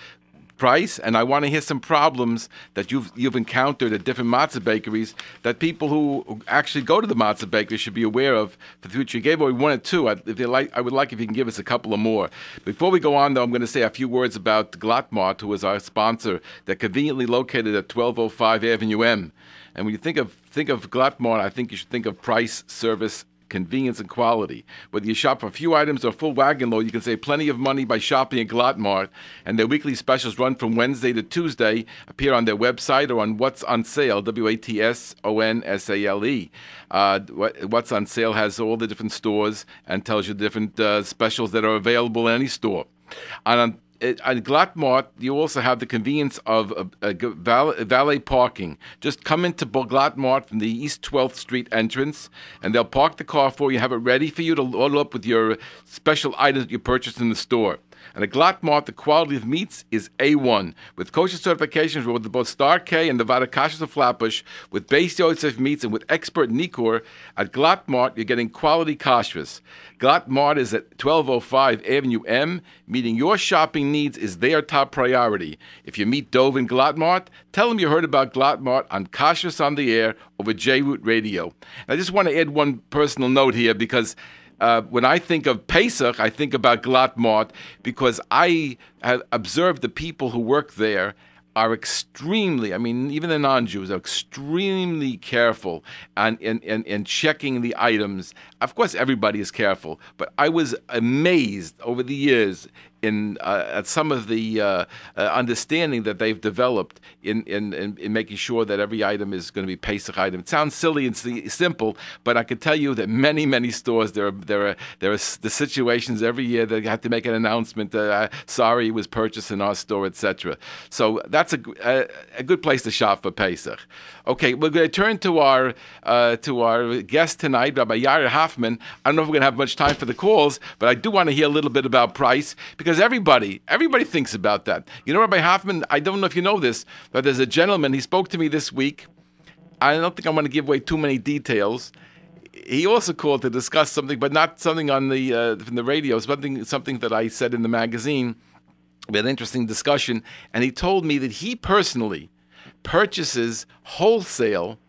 price, and I want to hear some problems that you've you've encountered at different matzah bakeries that people who actually go to the matzah bakery should be aware of for the future. You gave away one or two. I, if you like, I would like if you can give us a couple of more. Before we go on, though, I'm going to say a few words about Glattmart, who is our sponsor. They're conveniently located at 1205 Avenue M. And when you think of think of Glattmart, I think you should think of price, service, convenience, and quality. Whether you shop for a few items or a full wagon load, you can save plenty of money by shopping at Glattmart. And their weekly specials run from Wednesday to Tuesday, appear on their website or on What's on Sale, W A T S O N S A L E. Uh, What's on Sale has all the different stores and tells you different uh, specials that are available in any store. On at Glattmart, you also have the convenience of valet, parking. Just come into Glattmart from the East 12th Street entrance, and they'll park the car for you, have it ready for you to load up with your special items that you purchased in the store. And at Glattmart, the quality of meats is A1, with kosher certifications with both Star K and the Vaad HaKashrus of Flatbush, with Beis Yosef meats and with expert Nikor. At Glattmart, you're getting quality kashrus. Glattmart is at 1205 Avenue M, meeting your shopping needs is their top priority. If you meet Dove in Glattmart, tell them you heard about Glattmart on Kashrus on the Air over J-Root Radio. And I just want to add one personal note here because uh, when I think of Pesach, I think about Glattmart because I have observed the people who work there are extremely, I mean, even the non Jews are extremely careful and in, in, in checking the items. Of course, everybody is careful, but I was amazed over the years in uh, at some of the uh, uh, understanding that they've developed in, in, in, in making sure that every item is going to be Pesach item. It sounds silly and si- simple, but I can tell you that many, many stores there are there are there are the situations every year that have to make an announcement that uh, sorry it was purchased in our store, etc. So that's that's a, a, a good place to shop for Pesach. Okay, we're going to turn to our uh, to our guest tonight, Rabbi Yair Hoffman. I don't know if we're going to have much time for the calls, but I do want to hear a little bit about price because everybody everybody thinks about that. You know, Rabbi Hoffman. I don't know if you know this, but there's a gentleman. He spoke to me this week. I don't think I want to give away too many details he also called to discuss something, but not something on the uh, from the radio. Something something that I said in the magazine. We had an interesting discussion, and he told me that he personally purchases wholesale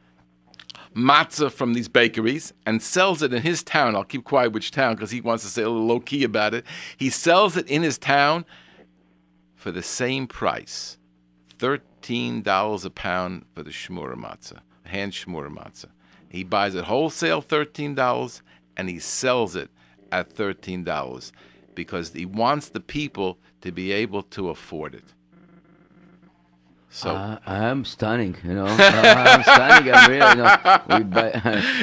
matzah from these bakeries and sells it in his town. I'll keep quiet which town because he wants to say a little low key about it. He sells it in his town for the same price, thirteen dollars a pound for the shmura matzah, hand shmura matzah. He buys it wholesale $13 and he sells it at $13 because he wants the people to be able to afford it. So uh, I'm stunning, you know. I'm stunning. I'm really, you know, we buy,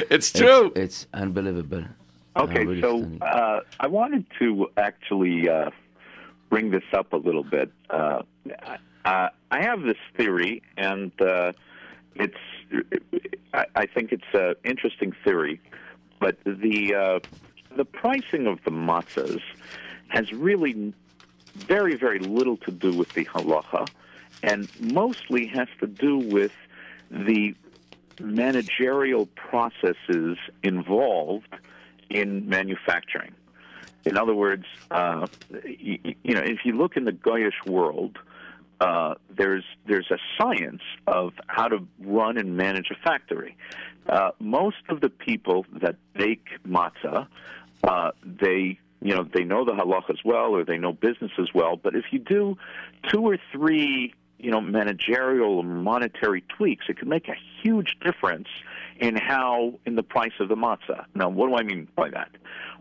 it's true. It's, it's unbelievable. Okay, really so uh, I wanted to actually uh, bring this up a little bit. Uh, I have this theory, and uh, it's I, I think it's an interesting theory, but the uh, the pricing of the matzahs has really very very little to do with the halacha, and mostly has to do with the managerial processes involved in manufacturing. In other words, uh, you, you know, if you look in the Goyish world, uh, there's there's a science of how to run and manage a factory. Uh, most of the people that bake matzah, uh, they you know they know the halachas well, or they know business as well. But if you do two or three you know managerial or monetary tweaks, it can make a huge difference in how in the price of the matzah. Now, what do I mean by that?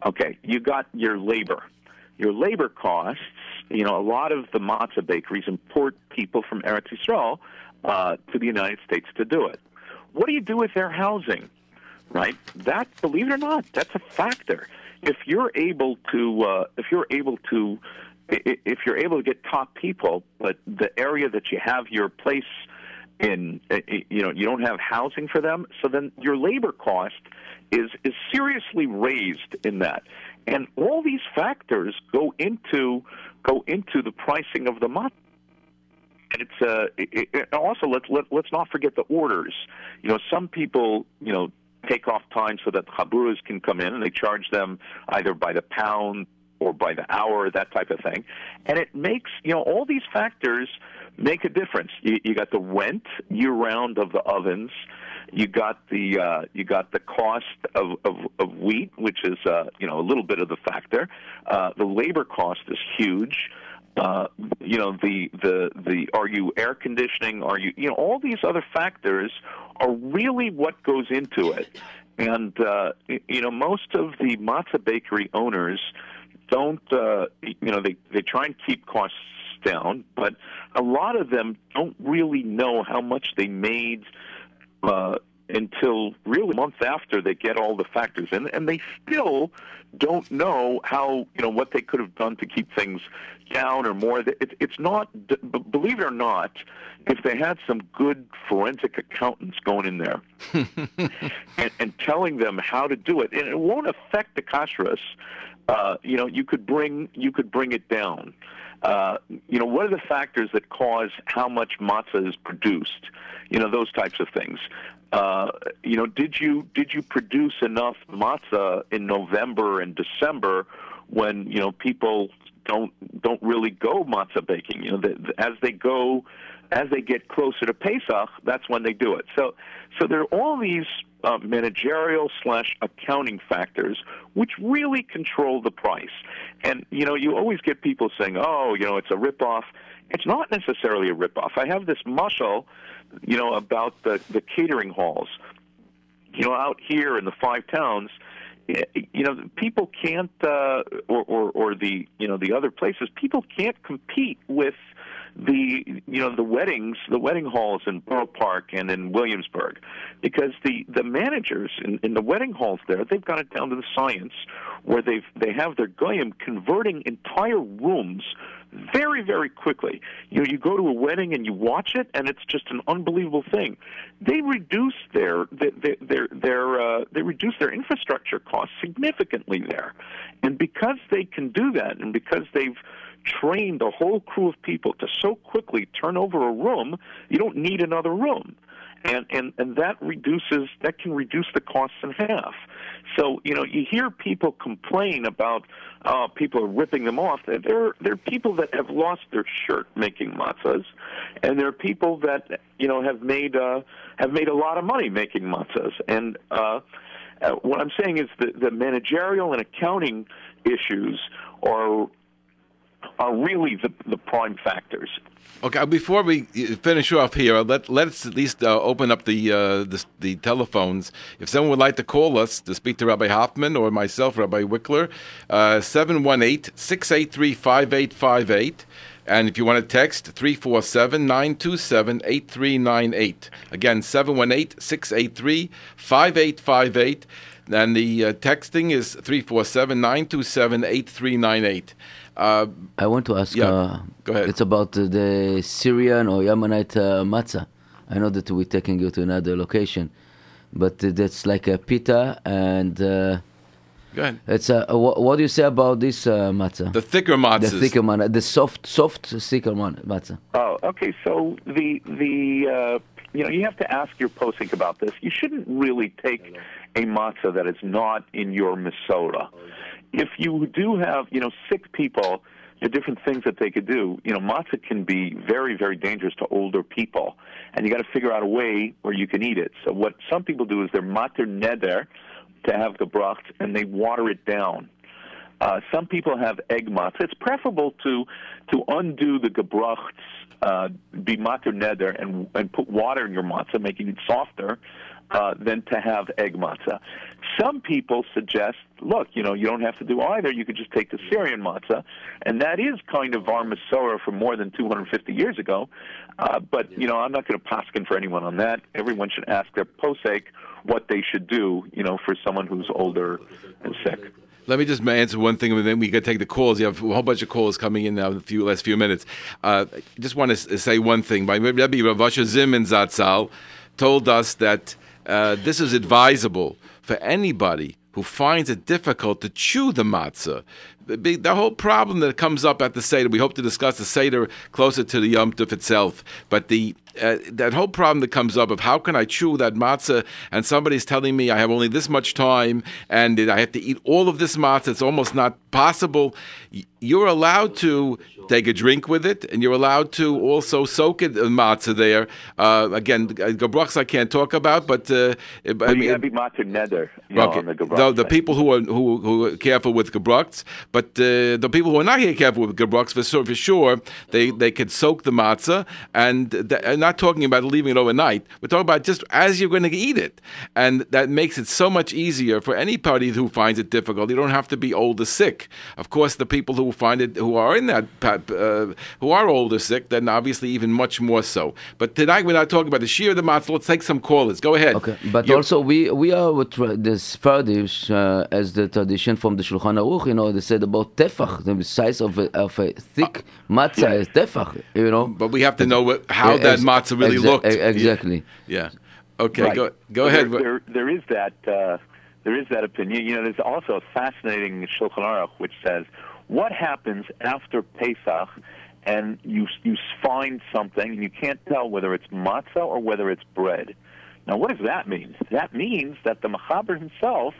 Okay, you got your labor. Your labor costs you know, a lot of the matzah bakeries import people from Eretz Yisrael uh, to the United States to do it. What do you do with their housing? Right? That, believe it or not, that's a factor. If you're able to, uh, if you're able to, if you're able to get top people, but the area that you have your place in, uh, you know, you don't have housing for them, so then your labor cost is is seriously raised in that. And all these factors go into go into the pricing of the month. And it's uh, it, also let's let, let's not forget the orders. You know, some people you know take off time so that chaburas can come in, and they charge them either by the pound or by the hour, that type of thing. And it makes you know all these factors make a difference. You, you got the rent year round of the ovens. You got the uh, you got the cost of, of, of wheat, which is uh, you know a little bit of the factor. Uh, the labor cost is huge. Uh, you know the the the are you air conditioning? Are you you know all these other factors are really what goes into it. And uh, you know most of the matzah bakery owners don't uh, you know they they try and keep costs down, but a lot of them don't really know how much they made uh, until really a month after they get all the factors in, and they still don't know how you know what they could have done to keep things down or more. It, it's not, believe it or not, if they had some good forensic accountants going in there and, and telling them how to do it, and it won't affect the kashrus. Uh, you know, you could bring you could bring it down. Uh, you know, what are the factors that cause how much matzah is produced? You know, those types of things. Uh, you know, did you did you produce enough matzah in November and December when you know people don't don't really go matzah baking? You know, the, as they go, as they get closer to Pesach, that's when they do it. So, so there are all these uh, managerial slash accounting factors which really control the price. And you know, you always get people saying, "Oh, you know, it's a ripoff." It's not necessarily a ripoff. I have this muscle, you know, about the the catering halls. You know, out here in the five towns, you know, people can't, uh, or, or or the you know the other places, people can't compete with the you know the weddings, the wedding halls in Borough Park and in Williamsburg, because the the managers in, in the wedding halls there, they've got it down to the science, where they've they have their goyim converting entire rooms very, very quickly. You know, you go to a wedding and you watch it, and it's just an unbelievable thing. They reduce their their their, their uh, they reduce their infrastructure costs significantly there, and because they can do that, and because they've trained a whole crew of people to so quickly turn over a room, you don't need another room and and and that reduces that can reduce the costs in half. So you know you hear people complain about uh, people ripping them off. There there are people that have lost their shirt making matzahs, and there are people that you know have made uh, have made a lot of money making matzahs. And uh, uh, what I'm saying is the the managerial and accounting issues are are really the the prime factors. Okay, before we finish off here, let let's at least uh, open up the, uh, the, the telephones. If someone would like to call us to speak to Rabbi Hoffman or myself, Rabbi Wikler, uh, 718 683 5858. And if you want to text, 347 927 8398. Again, 718 683 5858. And the uh, texting is 347 927 8398. Uh, I want to ask. Yeah, uh, go ahead. It's about uh, the Syrian or Yemenite uh, matzah. I know that we're taking you to another location, but that's like a pita and. Uh, go ahead. It's a, what, what, do you say about this uh, matzah? The thicker matzah. The thicker matzah. The soft, soft, thicker matzah. Oh, okay. So the the you know you have to ask your posik about this. You shouldn't really take a matzah that is not in your Masora if you do have, you know, sick people, the different things that they could do. You know, matzah can be very, very dangerous to older people, and you got to figure out a way where you can eat it. So what some people do is they're mater neder to have the bracht, and they water it down. Uh, some people have egg matzah. It's preferable to to undo the gebrachts, uh, be mater neder, and and put water in your matzah, making it softer, uh, than to have egg matzah. Some people suggest, look, you know, you don't have to do either. You could just take the Syrian matzah, and that is kind of our Masorah from more than 250 years ago. Uh, but you know, I'm not going to paskin for anyone on that. Everyone should ask their posek what they should do, you know, for someone who's older and sick. Let me just answer one thing, and then we got to take the calls. You have a whole bunch of calls coming in now in the few, last few minutes. Uh, I just want to say one thing. My Rebbe Rav Asher Zatzal told us that uh, this is advisable for anybody who finds it difficult to chew the matzah. The, the, whole problem that comes up at the Seder, we hope to discuss the Seder closer to the Yom Tov itself, but the uh, that whole problem that comes up of how can I chew that matzah and somebody's telling me I have only this much time and I have to eat all of this matzah, it's almost not possible. You're allowed to take a drink with it, and you're allowed to also soak it in uh, matzah there. Uh, again, gebrachs I can't talk about, but uh, well, I mean, you got to be matzah neder. okay. the, the, the people who are who, who are careful with gebrachs, but uh, the people who are not getting careful with gebrachs, for, for sure, they they could soak the matzah, and the, not talking about leaving it overnight. We're talking about just as you're going to eat it, and that makes it so much easier for anybody who finds it difficult. You don't have to be old or sick. Of course, the people who find it who are in that uh, who are old or sick, then obviously even much more so. But tonight we're not talking about the shear of the matzah. Let's take some callers. Go ahead. Okay, but you're, also we we are with this Fardish uh, as the tradition from the Shulchan Aruch. You know, they said about tefach, the size of a, of a thick uh, matzah yeah. is tefach. You know, but we have to know what, how yeah, that matzah really exa- looked. Exactly. Yeah. Okay. Right. Go go ahead. There, there, there is that. Uh, there is that opinion. You know, there's also a fascinating Shulchan Aruch which says what happens after Pesach and you you find something and you can't tell whether it's matzah or whether it's bread. Now, what does that mean? That means that the Machaber himself,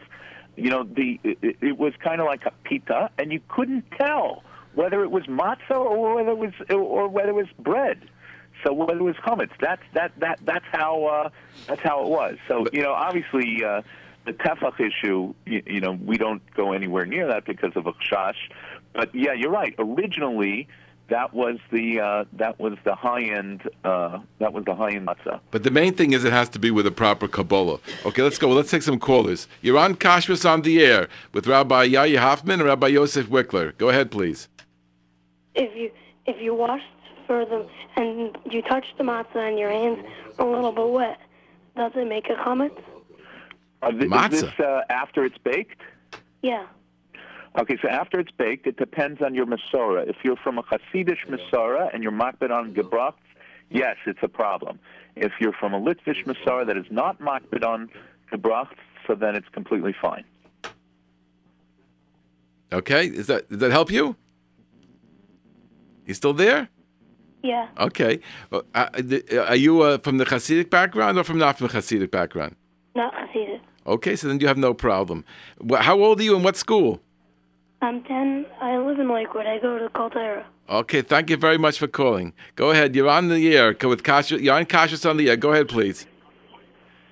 you know, the it, it was kind of like a pita, and you couldn't tell whether it was matzah or whether it was or whether it was bread. So whether it was chametz, that's that that that's how uh, that's how it was. So you know, obviously. Uh, the tefach issue, you, you know, we don't go anywhere near that because of a chash. But yeah, you're right. Originally, that was the uh, that was the high end uh, that was the high end matzah. But the main thing is it has to be with a proper kabbalah. Okay, let's go. Let's take some callers. You're on Kashrus on the air with Rabbi Yair Hoffman and Rabbi Yosef Wikler. Go ahead, please. If you if you wash for them and you touch the matzah and your hands are a little bit wet, does it make a chametz? Uh, th- Matzah. Is this uh, after it's baked? Yeah. Okay, so after it's baked, it depends on your Masorah. If you're from a Hasidish Masorah and you're makbid on gebracht, yes, it's a problem. If you're from a Litvish Masorah that is not makbid on gebracht, so then it's completely fine. Okay, is that does that help you? He's still there? Yeah. Okay. Uh, uh, are you uh, from the Hasidic background or from not from the Hasidic background? Not Hasidic. Okay, so then you have no problem. How old are you and what school? I'm 10. I live in Lakewood. I go to Coltera. Okay, thank you very much for calling. Go ahead. You're on the air with Kasha. You're on Kashrus on the air. Go ahead, please.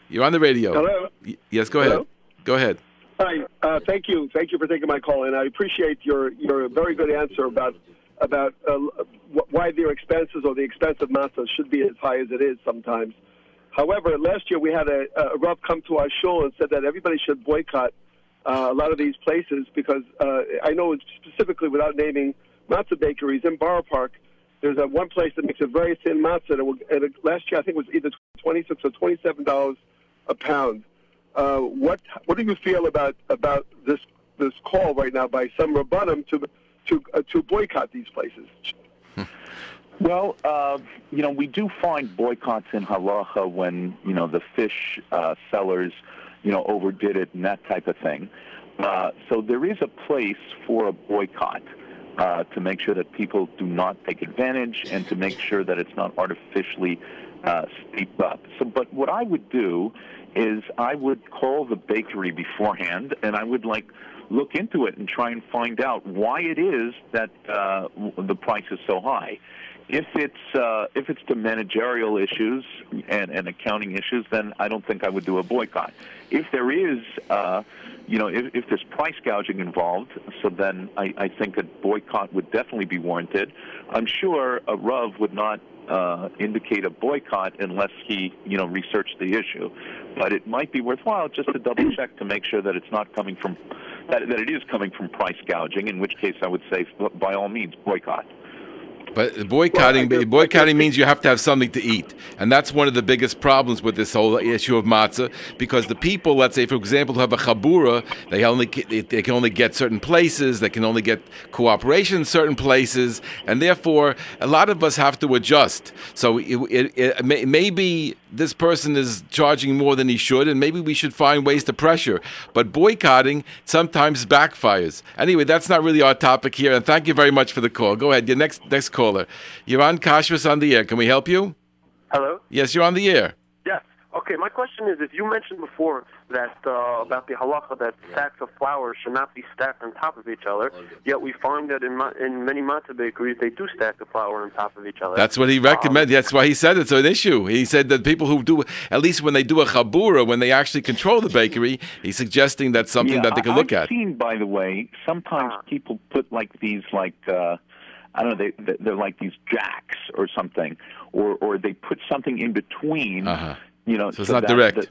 You're on the radio. Hello. Y- yes, go ahead. Go ahead. Hi. Uh, thank you. Thank you for taking my call, and I appreciate your your very good answer about about uh, wh- why their expenses or the expense of matzah should be as high as it is sometimes. However, last year we had a, a Rav come to our show and said that everybody should boycott uh, a lot of these places because uh, I know specifically without naming matzah bakeries in Borough Park. There's a one place that makes a very thin matzah, and, last year I think it was either twenty six or twenty seven dollars a pound. Uh, what what do you feel about about this this call right now by some rabbanim to to uh, to boycott these places? Well, uh, you know, we do find boycotts in halacha when you know the fish uh, sellers, you know, overdid it and that type of thing. Uh, so there is a place for a boycott uh, to make sure that people do not take advantage and to make sure that it's not artificially uh, steeped up. So, but what I would do is I would call the bakery beforehand and I would like look into it and try and find out why it is that uh, the price is so high. If it's uh, if it's the managerial issues and, and accounting issues, then I don't think I would do a boycott. If there is, uh, you know, if, if there's price gouging involved, so then I, I think a boycott would definitely be warranted. I'm sure a Rav would not uh, indicate a boycott unless he, you know, researched the issue. But it might be worthwhile just to double check to make sure that it's not coming from that, that it is coming from price gouging. In which case, I would say, by all means, boycott. But boycotting Well, boycotting means you have to have something to eat, and that's one of the biggest problems with this whole issue of matzah. Because the people, let's say, for example, who have a chabura, they only they can only get certain places, they can only get cooperation in certain places, and therefore a lot of us have to adjust. So it, it, it, may, maybe this person is charging more than he should, and maybe we should find ways to pressure. But boycotting sometimes backfires. Anyway, that's not really our topic here. And thank you very much for the call. Go ahead, your next next caller. You're on Kashrus on the air. Can we help you? Hello. Yes, you're on the air. Yes. Okay. My question is: If you mentioned before that uh, about the halacha that sacks of flour should not be stacked on top of each other, yet we find that in ma- in many matzah bakeries they do stack the flour on top of each other. That's what he recommended. That's why he said it's an issue. He said that people who do, at least when they do a chabura, when they actually control the bakery, he's suggesting that's something yeah, that they can I, look I've at. seen, by the way, sometimes Ah. people put like these, like uh, I don't know, they they- they're like these jacks or something, or or they put something in between. Uh-huh. You know, So it's so not that direct. the-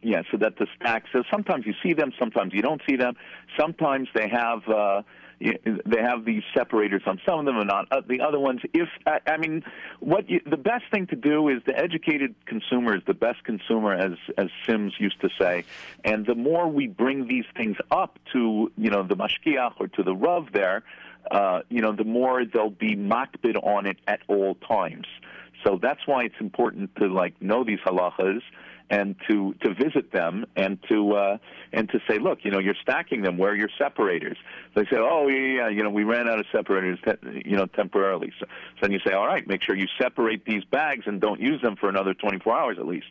yeah, so that the stacks. So sometimes you see them, sometimes you don't see them. Sometimes they have. Uh, they have these separators on some of them and not uh, the other ones. If I, I mean, what you, the best thing to do is the educated consumer is the best consumer, as as Syms used to say. And the more we bring these things up to you know the mashkiach or to the rav there, uh, you know, the more they'll be makbid on it at all times. So that's why it's important to like know these halachas and to to visit them and to uh, and to say, look, you know, you're stacking them. Where are your separators? They say, oh yeah, yeah, you know, we ran out of separators, te- you know, temporarily. So, so then you say, all right, make sure you separate these bags and don't use them for another 24 hours at least.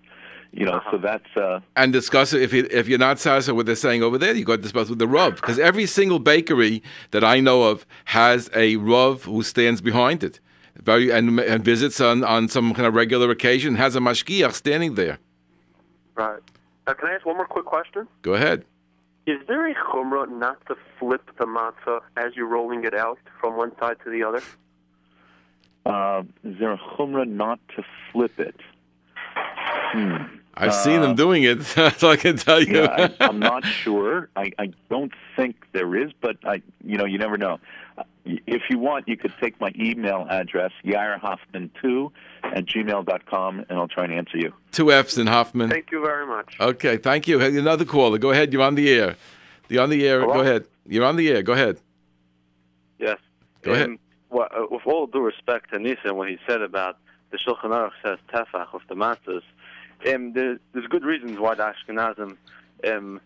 You know, so that's uh, and discuss it. If you, if you're not satisfied with what they're saying over there, you got to discuss with the Rav because every single bakery that I know of has a Rav who stands behind it, very and, and visits on, on some kind of regular occasion. Has a mashkiach standing there. right. Uh, can I ask one more quick question? Go ahead. Is there a chumrah not to flip the matzah as you're rolling it out from one side to the other? uh, is there a chumrah not to flip it? Hmm. I've seen them doing it, so I can tell you. yeah, I, I'm not sure. I, I don't think there is, but I, you know, you never know. Uh, If you want, you could take my email address, yairhoffman2 at gmail.com, and I'll try and answer you. Two F's in Hoffman. Thank you very much. Okay, thank you. Another caller. Go ahead. You're on the air. You're on the air. Go ahead. You're on the air. Go ahead. Yes. Go ahead. Um, well, uh, with all due respect to Nisan, what he said about the Shulchan Aruch says tefach of the matzahs, um, there, there's good reasons why the Ashkenazim um,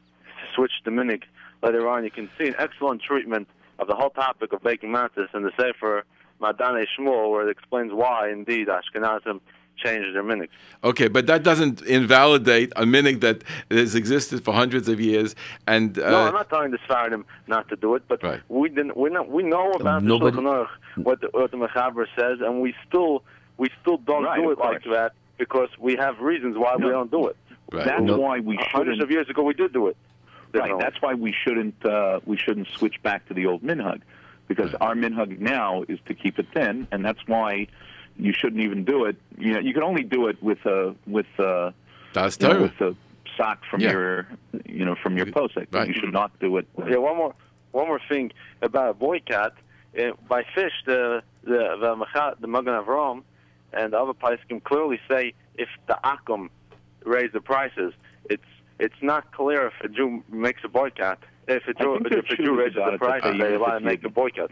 switched the minig later on. You can see an excellent treatment of the whole topic of baking matzahs in the Sefer Madane Shmuel, where it explains why, indeed, Ashkenazim changed their minig. Okay, but that doesn't invalidate a minig that has existed for hundreds of years. And uh, no, I'm not telling the Sfaradim not to do it, but Right. we didn't. We know, we know about nobody- the Shulchan Aruch, what the, what the Mechaber says, and we still we still don't Right, do it like that because we have reasons why we don't do it. right. That's No. why we Hundreds shouldn't. Hundreds of years ago, we did do it. Right. Definitely. That's why we shouldn't uh, we shouldn't switch back to the old minhug, because our minhug now is to keep it thin, and that's why you shouldn't even do it. You know, you can only do it with a with a That's you know, with a sock from Yeah. your you know from your posek. Right. You should not do it. Yeah, one more one more thing about a boycott. Uh, by fish, the the the, Mecha- the Magen Avram and the other can clearly say if the Akum raise the prices, it's it's not clear if a Jew makes a boycott. If a I Jew, if a Jew Jews raises the prices, uh, they if allow it's to make a boycott.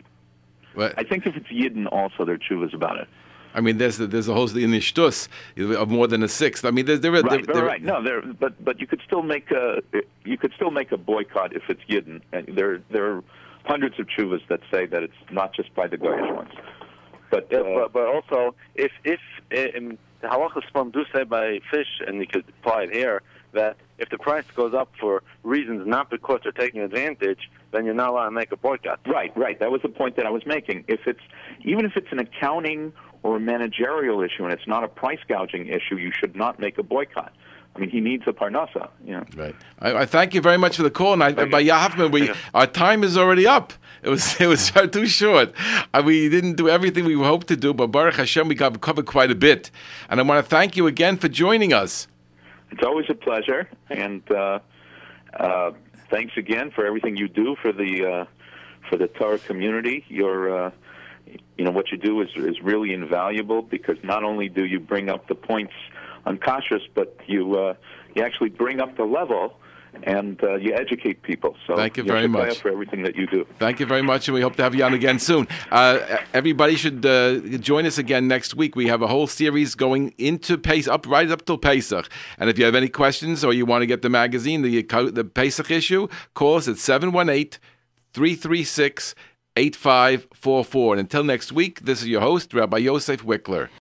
But, I think if it's Yidden, also there are chuvas about it. I mean, there's there's a whole in the shtus of more than a sixth. I mean, there, there, Right, there, right, there- right. No, there, but but you could still make a you could still make a boycott if it's Yidden. And there there are hundreds of chuvas that say that it's not just by the Goyish ones. But, Yeah, uh, but, but also, if if um, the halachas from do say by fish, and you could apply it here, that if the price goes up for reasons not because they're taking advantage, then you're not allowed to make a boycott. Right, right. That was the point that I was making. If it's even if it's an accounting or a managerial issue and it's not a price gouging issue, you should not make a boycott. I mean, he needs a parnasa. You know. Right. I, I thank you very much for the call. And I, by Yahafman, we our time is already up. It was it was too short. Uh, we didn't do everything we hoped to do, but Baruch Hashem, we got covered quite a bit. And I want to thank you again for joining us. It's always a pleasure, and uh, uh, thanks again for everything you do for the uh, for the Torah community. Your uh, you know what you do is is really invaluable because not only do you bring up the points on but you uh, you actually bring up the level and uh, you educate people. So Thank you very much. for everything that you do. Thank you very much, and we hope to have you on again soon. Uh, everybody should uh, join us again next week. We have a whole series going into Pesach, up right up till Pesach. And if you have any questions or you want to get the magazine, the the Pesach issue, call us at 718 336 8544. And until next week, this is your host, Rabbi Yosef Wikler.